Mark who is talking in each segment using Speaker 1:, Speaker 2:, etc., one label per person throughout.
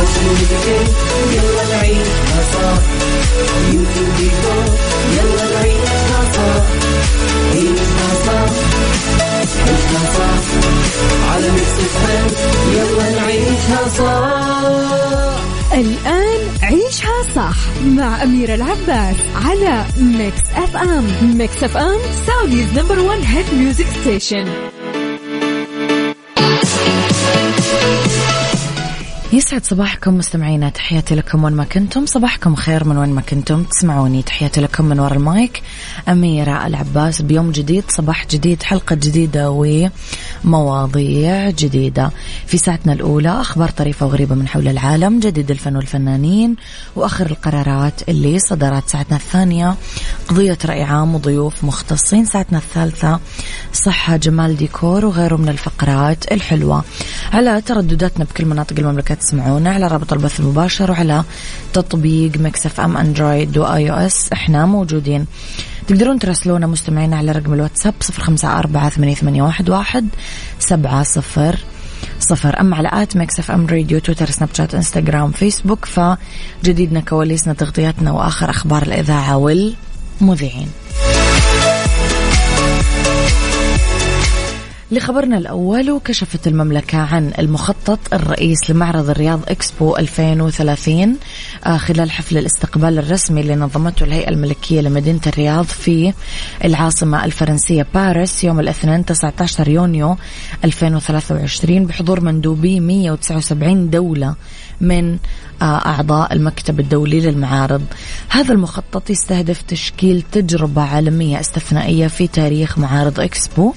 Speaker 1: وذكر يلا نعيشها صح ديكور يلا نعيشها صح عيشها صح عيشها صح على ميكس
Speaker 2: الآن عيشها صح مع أميرة العباس على Mix FM Mix FM Saudi's number one hit music station
Speaker 3: يسعد صباحكم مستمعينا تحياتي لكم وين ما كنتم. صباحكم خير من وين ما كنتم. تسمعوني تحياتي لكم من وراء المايك. أميرة العباس بيوم جديد صباح جديد حلقة جديدة ومواضيع جديدة. في ساعتنا الأولى أخبار طريفة وغريبة من حول العالم جديد الفن والفنانين وآخر القرارات اللي صدرت ساعتنا الثانية. قضية رأي عام وضيوف مختصين ساعتنا الثالثة صحة جمال ديكور وغيره من الفقرات الحلوة. على تردداتنا بكل مناطق المملكة تسمعونا على رابط البث المباشر وعلى تطبيق Mix FM Android و iOS. إحنا موجودين. تقدرون تراسلونا مستمعينا على رقم الواتساب صفر خمسة أربعة ثمانية واحد سبعة صفر صفر. أما على at Mix FM Radio تويتر سناب شات إنستغرام فيسبوك فجديدنا كواليسنا تغطياتنا وآخر أخبار الإذاعة والمذيعين. لخبرنا الأول وكشفت المملكة عن المخطط الرئيس لمعرض الرياض إكسبو 2030 آه، خلال حفل الاستقبال الرسمي اللي نظمته الهيئة الملكية لمدينة الرياض في العاصمة الفرنسية باريس يوم الاثنين 19 يونيو 2023 بحضور مندوبي 179 دولة من أعضاء المكتب الدولي للمعارض. هذا المخطط يستهدف تشكيل تجربة عالمية استثنائية في تاريخ معارض إكسبو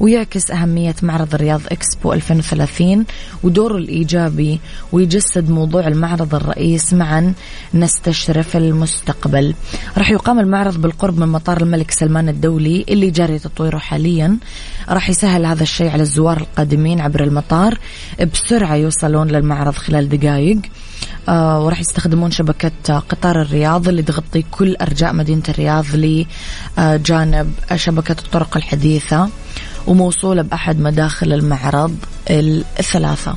Speaker 3: ويعكس أهمية معرض الرياض إكسبو 2030 ودوره الإيجابي ويجسد موضوع المعرض الرئيس معا نستشرف المستقبل. راح يقام المعرض بالقرب من مطار الملك سلمان الدولي اللي جاري تطويره حاليا. راح يسهل هذا الشيء على الزوار القادمين عبر المطار بسرعة يوصلون للمعرض خلال دقائق وراح يستخدمون شبكة قطار الرياض اللي تغطي كل أرجاء مدينة الرياض لجانب شبكة الطرق الحديثة وموصولة بأحد مداخل المعرض الثلاثة.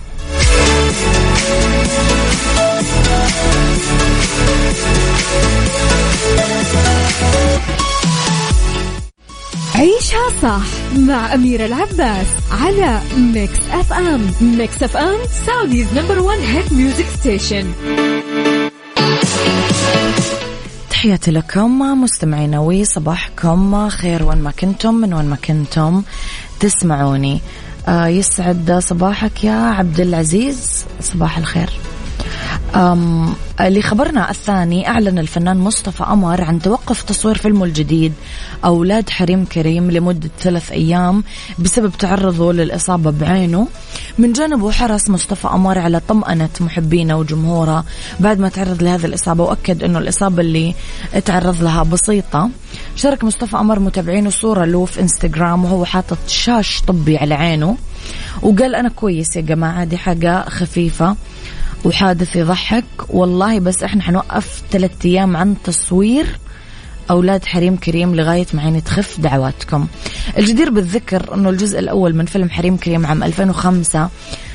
Speaker 2: عيشها صح مع أميرة العباس على Mix FM Mix FM Saudi's number one hit music station
Speaker 3: تحياتي لكم مستمعينا وصباحكم خير وين ما كنتم من وين ما كنتم تسمعوني. آه يسعد صباحك يا عبد العزيز. صباح الخير. لخبرنا الثاني أعلن الفنان مصطفى قمر عن توقف تصوير فيلمه الجديد أولاد حريم كريم لمدة ثلاث أيام بسبب تعرضه للإصابة بعينه. من جانبه حرص مصطفى قمر على طمأنة محبينه وجمهوره بعد ما تعرض لهذه الإصابة وأكد أنه الإصابة اللي تعرض لها بسيطة. شارك مصطفى قمر متابعينه صورة له في إنستغرام وهو حاطط شاش طبي على عينه وقال أنا كويس يا جماعة دي حاجة خفيفة. وحادث يضحك. والله بس إحنا حنوقف ثلاثة أيام عن تصوير أولاد حريم كريم لغاية ما عيني تخف دعواتكم. الجدير بالذكر أنه الجزء الأول من فيلم حريم كريم عام 2005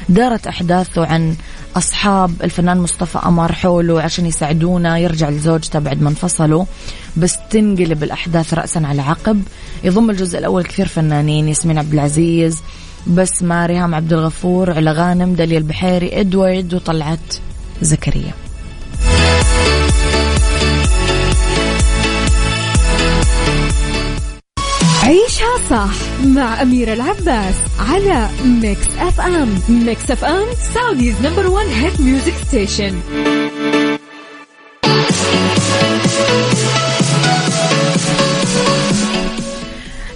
Speaker 3: دارت أحداثه عن أصحاب الفنان مصطفى قمر حوله عشان يساعدونا يرجع لزوجته بعد ما انفصلوا بس تنقلب الأحداث رأسا على عقب. يضم الجزء الأول كثير فنانين ياسمين عبد العزيز بسمة ريهام عبد الغفور علا غانم داليا البحيري إدوارد وطلعت زكريا.
Speaker 2: عيشها صح مع أميرة العباس على Mix FM Mix FM Saudi's number one hit music station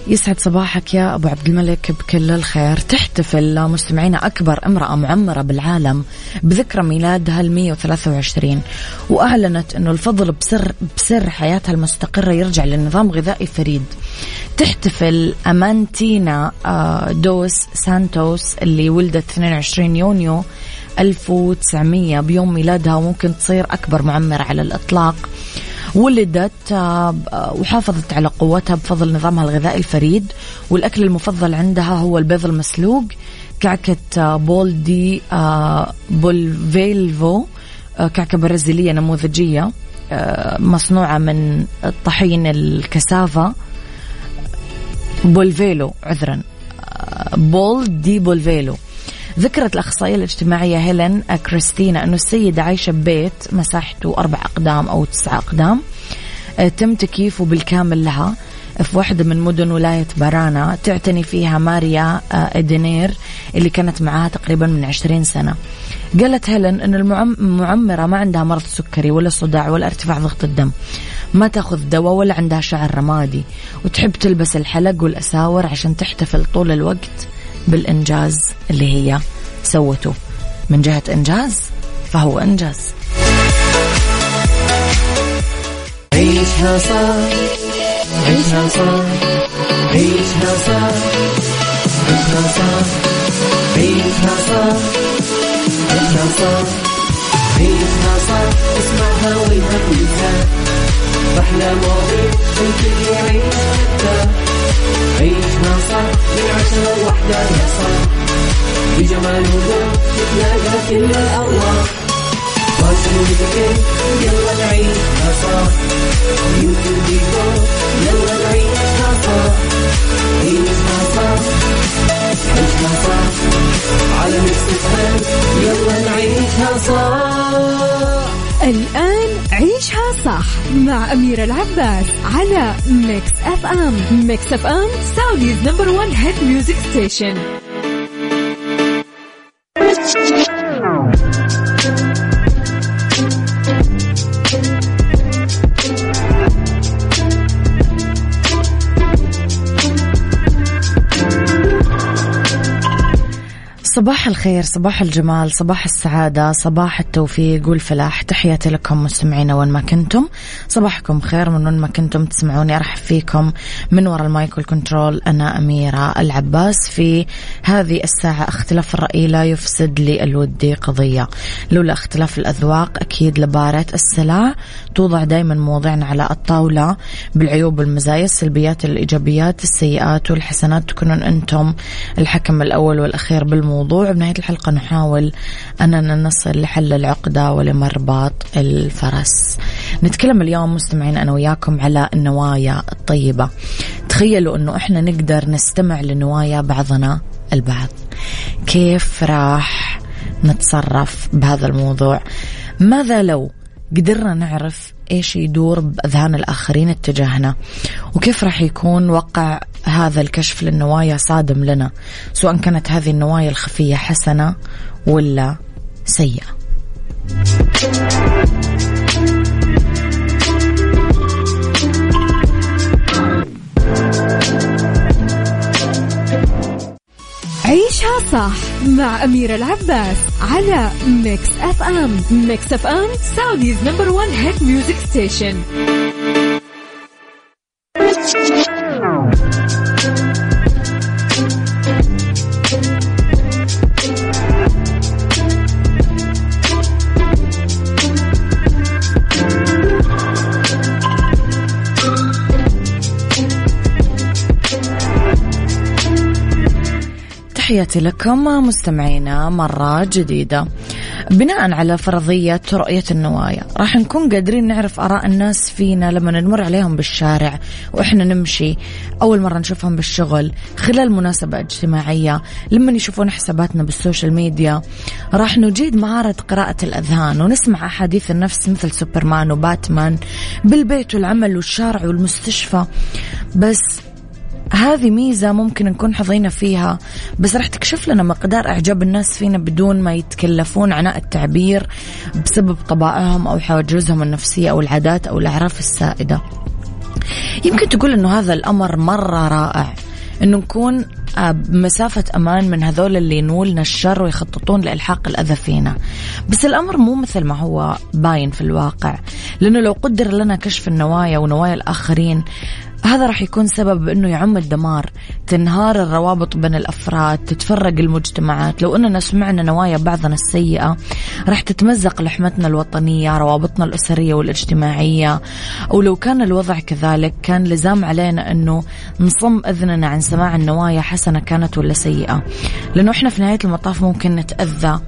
Speaker 3: يسعد صباحك يا أبو عبد الملك بكل الخير. تحتفل مستمعينا أكبر امرأة معمرة بالعالم بذكرى ميلادها ال 123 وأعلنت أنه الفضل بسر, بسر حياتها المستقرة يرجع لنظام غذائي فريد. تحتفل أمانتينا آه، دوس سانتوس اللي ولدت 22 يونيو 1900 بيوم ميلادها وممكن تصير أكبر معمرة على الإطلاق. ولدت آه، وحافظت على قوتها بفضل نظامها الغذائي الفريد والأكل المفضل عندها هو البيض المسلوق كعكة آه، بولدي آه، بولفيلفو كعكة برازيلية نموذجية مصنوعة من طحين الكسافة. بولفيلو عذرا. بول دي بولفيلو ذكرت الأخصائية الاجتماعية هيلين كريستينا أنه السيدة عايشة ببيت مساحته أربع أقدام أو تسعة أقدام. آه، تم تكييفه بالكامل لها. في واحدة من مدن ولاية بارانا تعتني فيها ماريا آه، إدينير اللي كانت معها تقريبا من عشرين سنة. قالت هيلين أن المعمرة ما عندها مرض سكري ولا صداع ولا ارتفاع ضغط الدم. ما تأخذ دواء ولا عندها شعر رمادي. وتحب تلبس الحلق والأساور عشان تحتفل طول الوقت. بالإنجاز اللي هي سوته. من جهة إنجاز فهو إنجاز.
Speaker 1: عيشها صار عيشها صار عيشها صار عيشها صار عيشها صار عيشها صار عيشها صار اسمعها والهم ينزاح أحلى مواضيع الكل يعيش حتى عيشها صح من عشرة لوحدة يا صاح بجمال وذوق تتلاقى كل الأرواح فاشل وذكر يلا صح
Speaker 2: مع أميرة العباس على Mix FM Mix FM Saudi's number one hit music station
Speaker 3: صباح الخير صباح الجمال صباح السعادة صباح التوفيق والفلاح. تحياتي لكم مستمعينا وين ما كنتم. صباحكم خير من وين ما كنتم تسمعوني. أرحب فيكم من وراء ال mic وال control أنا أميرة العباس في هذه الساعة. اختلاف الرأي لا يفسد للود قضية. لولا اختلاف الأذواق أكيد لبارت السلع. توضع دائما مواضيعنا على الطاولة بالعيوب والمزايا السلبيات الإيجابيات السيئات والحسنات. تكونون أنتم الحكم الأول والأخير بالموضوع. الموضوع. بنهاية الحلقة نحاول أننا نصل لحل العقدة ولمرباط الفرس. نتكلم اليوم مستمعين أنا وياكم على النوايا الطيبة. تخيلوا أنه إحنا نقدر نستمع لنوايا بعضنا البعض. كيف راح نتصرف بهذا الموضوع؟ ماذا لو قدرنا نعرف إيش يدور بأذهان الآخرين اتجاهنا؟ وكيف راح يكون وقع هذا الكشف للنوايا صادم لنا؟ سواء كانت هذه النوايا الخفية حسنة ولا سيئة.
Speaker 2: عيشها صح. مع أميرة العباس على Mix FM Mix FM Saudi's number one hit music station
Speaker 3: تحياتي لكم مستمعينا مرة جديدة بناء على فرضية رؤية النوايا. راح نكون قادرين نعرف آراء الناس فينا لما نمر عليهم بالشارع وإحنا نمشي أول مرة نشوفهم بالشغل خلال مناسبة اجتماعية لما يشوفون حساباتنا بال social media. راح نجيد مهارة قراءة الأذهان ونسمع أحاديث النفس مثل سوبرمان وباتمان بالبيت والعمل والشارع والمستشفى. بس هذه ميزة ممكن نكون حظينا فيها بس راح تكشف لنا مقدار إعجاب الناس فينا بدون ما يتكلفون عناء التعبير بسبب طبائعهم أو حواجزهم النفسية أو العادات أو الأعراف السائدة. يمكن تقول إنه هذا الأمر مرة رائع إنه نكون آه، بمسافة أمان من هذول اللي ينولنا الشر ويخططون لإلحاق الأذى فينا. بس الأمر مو مثل ما هو باين في الواقع لأنه لو قدر لنا كشف النوايا ونوايا الآخرين هذا راح يكون سبب إنه يعم الدمار تنهار الروابط بين الأفراد تتفرق المجتمعات. لو إننا سمعنا نوايا بعضنا السيئة راح تتمزق لحمتنا الوطنية روابطنا الأسرية والاجتماعية. ولو كان الوضع كذلك كان لزام علينا إنه نصم إذننا عن سماع النوايا حسنة كانت ولا سيئة. لأنه إحنا في نهاية المطاف ممكن نتأذى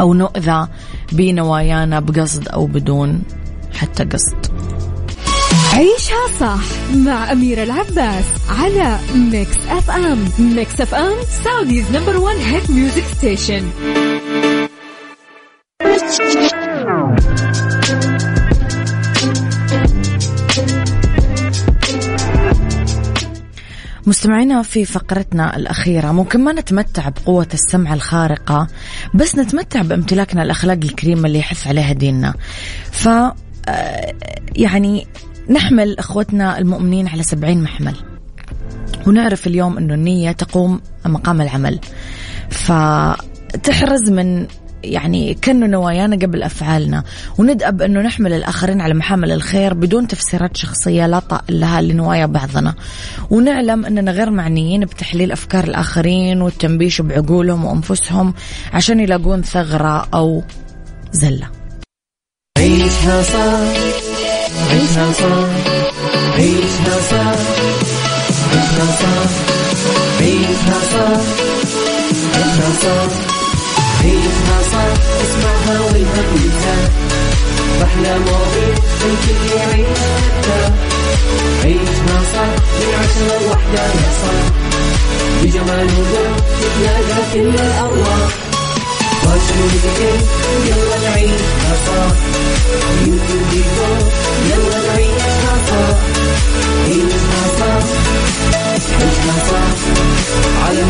Speaker 3: أو نؤذى بنوايانا بقصد أو بدون حتى قصد.
Speaker 2: عيشها صح مع أميرة العباس على Mix FM Mix FM Saudi's number one hit music station
Speaker 3: مستمعينا في فقرتنا الأخيرة ممكن ما نتمتع بقوة السمع الخارقة بس نتمتع بامتلاكنا الأخلاق الكريمة اللي يحث عليها ديننا. ف آه، يعني نحمل أخوتنا المؤمنين على سبعين محمل. ونعرف اليوم إنه النية تقوم مقام العمل. فتحرز من يعني كأنه نوايانا قبل أفعالنا. وندأب أنه نحمل الآخرين على محامل الخير بدون تفسيرات شخصية لا طائل لها لنوايا بعضنا. ونعلم أننا غير معنيين بتحليل أفكار الآخرين والتنبيش بعقولهم وأنفسهم عشان يلاقون ثغرة أو زلة. عيشها صح. عيشها صح عيشها صح عيشها صح عيشها صح عيشها صح عيشها صح اسمعها والهم ينزاح باحلى مواضيع الكل يعيش عيشها صح من عشرة لوحدة يا صاح بجمال وذوق تتلاقى كل الأرواح يلا نعيشها صح يلا نعيشها صح عيشها صح عيشها صح على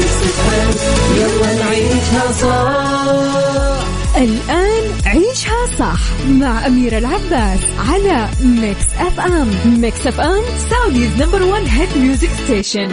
Speaker 3: يلا نعيشها صح
Speaker 2: الآن عيشها صح مع أميرة العباس على Mix FM Mix FM سعوديز نمبر ون هيد ميوزك ستيشن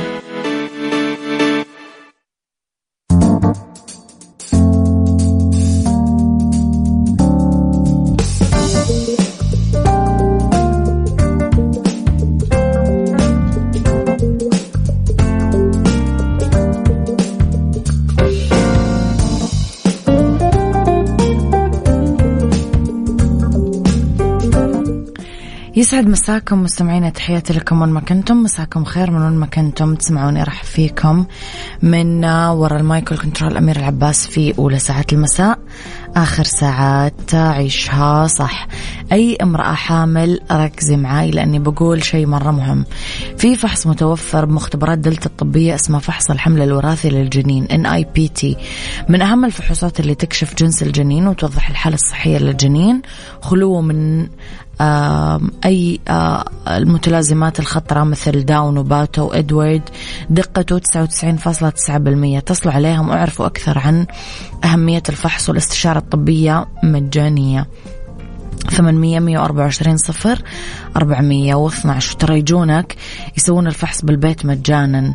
Speaker 3: يسعد مساكم مستمعينا تحياتي لكم وين ما كنتم. مساكم خير من وين ما كنتم. تسمعوني ارحب فيكم من وراء ال mic وال control أميرة العباس في أولى ساعات المساء. آخر ساعات عيشها صح. أي امرأة حامل ركزي معاي لأني بقول شيء مرة مهم. في فحص متوفر بمختبرات دلتا الطبية اسمه فحص الحمل الوراثي للجنين NIPT من أهم الفحوصات اللي تكشف جنس الجنين وتوضح الحالة الصحية للجنين خلوه من أي المتلازمات الخطرة مثل داون وباتا وإدوارد دقته 99.9% تصلوا عليهم وأعرفوا أكثر عن أهمية الفحص والاستشارة الطبية مجانية. 800 124 صفر 412 وترى يجونك يسوون الفحص بالبيت مجانا.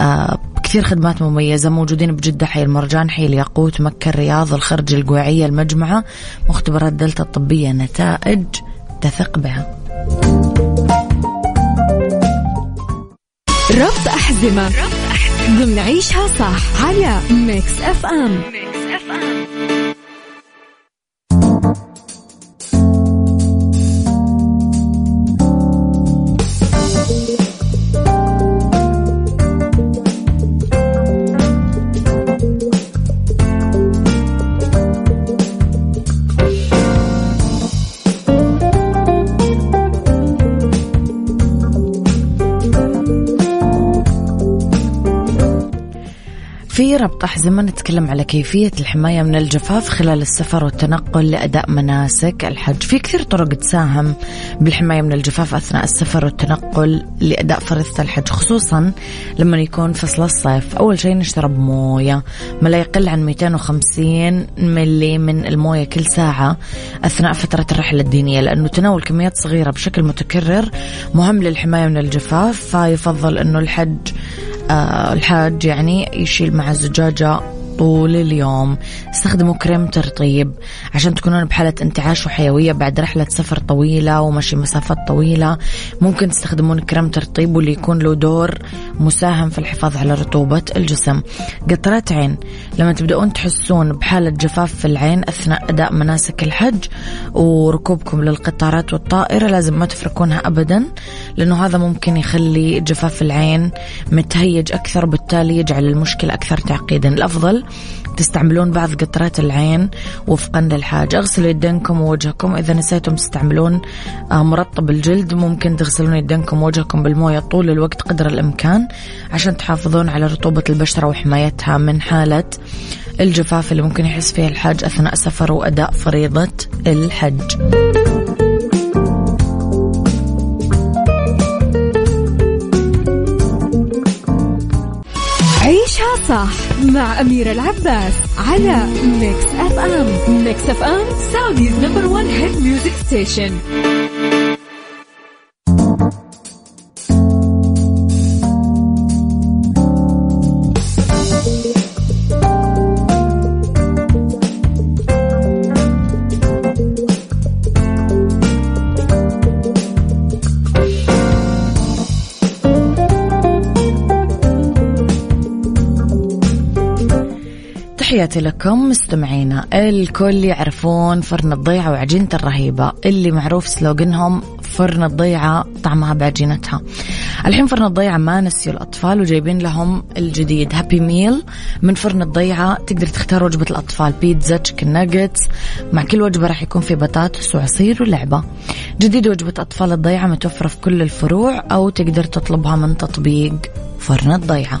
Speaker 3: آه كثير خدمات مميزة موجودين بجدة حي المرجان حي الياقوت مكة الرياض الخرج القويعية المجمعة مختبرات دلتا الطبية نتائج تثق بها
Speaker 2: ربط أحزمة, ربط أحزمة. ضمن عيشها صح على Mix FM, Mix
Speaker 3: FM. ربط أحزمة نتكلم على كيفية الحماية من الجفاف خلال السفر والتنقل لأداء مناسك الحج. في كثير طرق تساهم بالحماية من الجفاف أثناء السفر والتنقل لأداء فريضة الحج خصوصا لما يكون فصل الصيف. أول شيء نشرب موية ما لا يقل عن 250 ملي من الموية كل ساعة أثناء فترة الرحلة الدينية لأنه تناول كميات صغيرة بشكل متكرر مهم للحماية من الجفاف فيفضل أنه الحج الحاج يعني يشيل مع الزجاجة طول اليوم. استخدموا كريم ترطيب عشان تكونون بحالة انتعاش وحيوية بعد رحلة سفر طويلة ومشي مسافات طويلة. ممكن تستخدمون كريم ترطيب واللي يكون له دور مساهم في الحفاظ على رطوبة الجسم. قطرات عين. لما تبدأون تحسون بحالة جفاف في العين أثناء أداء مناسك الحج وركوبكم للقطارات والطائرة لازم ما تفركونها أبدا لأنه هذا ممكن يخلي جفاف العين متهيج أكثر وبالتالي يجعل المشكلة أكثر تعقيدا. الأفضل تستعملون بعض قطرات العين وفقا للحاجة اغسلوا يدينكم ووجهكم. إذا نسيتم تستعملون آه، مرطب الجلد. ممكن تغسلون يدينكم ووجهكم بالموية طول الوقت قدر الإمكان عشان تحافظون على رطوبة البشرة وحمايتها من حالة الجفاف اللي ممكن يحس فيها الحاج أثناء سفر وأداء فريضة الحج.
Speaker 2: عيشها صح. مع أميرة العباس على Mix FM Mix FM Saudi's number one hit music station
Speaker 3: تحياتي لكم مستمعينا الكل يعرفون فرن الضيعة وعجينته الرهيبة اللي معروف سلوغنهم فرن الضيعة طعمها بعجينتها. الحين فرن الضيعة ما نسيوا الأطفال وجايبين لهم الجديد هابي ميل من فرن الضيعة تقدر تختار وجبة الأطفال بيتزا تشيكن ناجتس مع كل وجبة راح يكون في بطاطس وعصير ولعبة. جديد وجبة أطفال الضيعة متوفرة في كل الفروع أو تقدر تطلبها من تطبيق فرن الضيعة.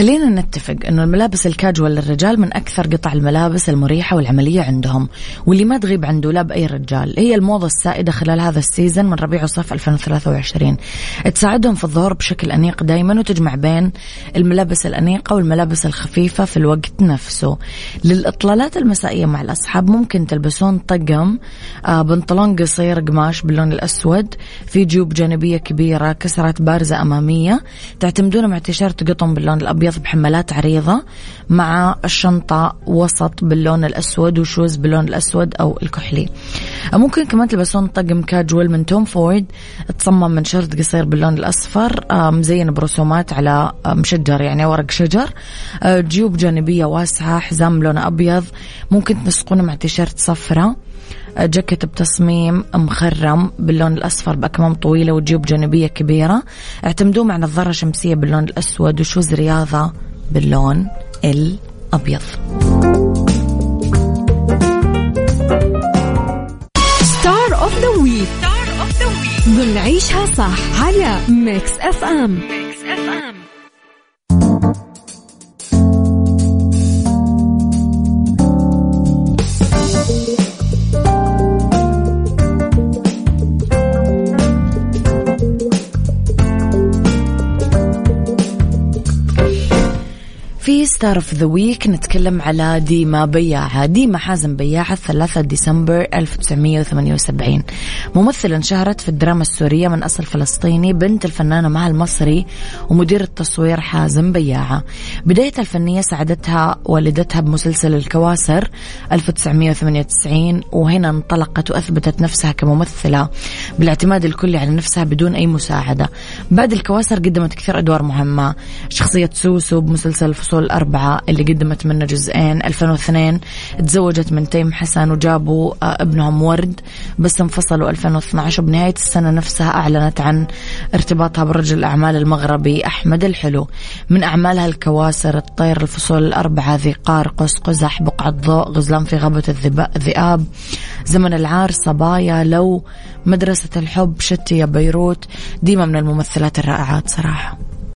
Speaker 3: خلينا نتفق إنه الملابس الكاجوال للرجال من أكثر قطع الملابس المريحة والعملية عندهم واللي ما تغيب عن دولاب أي رجال. هي الموضة السائدة خلال هذا ال season من ربيع وصيف 2023 تساعدهم في الظهور بشكل أنيق دائما وتجمع بين الملابس الأنيقة والملابس الخفيفة في الوقت نفسه. للإطلالات المسائية مع الاصحاب ممكن تلبسون طقم آه، بنطلون قصير قماش باللون الأسود في جيوب جانبية كبيرة كسرات بارزة أمامية تعتمدون مع تيشيرت قطن باللون الأبيض بحمالات عريضة مع الشنطة وسط باللون الأسود وشوز باللون الأسود أو الكحلي. ممكن كمان تلبسون طقم كاجوال من توم فورد تصمم من شرط قصير باللون الأصفر مزين برسومات على مشجر يعني ورق شجر. جيوب جانبية واسعة حزام لون أبيض. ممكن تنسقونه مع تيشيرت صفرة. جاكيت بتصميم مخرم باللون الأصفر بأكمام طويلة وجيوب جانبية كبيرة. اعتمدوه مع نظارة شمسية باللون الأسود وشوز رياضة باللون الأبيض.
Speaker 2: Star of the Week ضمن عيشها صح على Mix FM
Speaker 3: في Star of the Week نتكلم على ديما بياعة ديما حازم بياعة 3 ديسمبر 1978 ممثلة انشهرت في الدراما السورية من أصل فلسطيني بنت الفنانة مها المصري ومدير التصوير حازم بياعة. بدايتها الفنية ساعدتها والدتها بمسلسل الكواسر 1998 وهنا انطلقت وأثبتت نفسها كممثلة. بالاعتماد الكلي على نفسها بدون أي مساعدة. بعد الكواسر قدمت كثير أدوار مهمة. شخصية سوسو بمسلسل الفصول الأربعة الأربعة اللي قدمت منه جزئين. 2002 تزوجت من تيم حسن وجابوا آه، ابنهم ورد بس انفصلوا 2012 وبنهاية السنة نفسها أعلنت عن ارتباطها برجل الأعمال المغربي أحمد الحلو. من أعمالها الكواسر الطير الفصول الأربعة ذي قار قوس قزح بقعة ضوء غزلان في غابة الذئاب. زمن العار صبايا لو مدرسة الحب شتي يا بيروت. ديما من الممثلات الرائعات صراحة.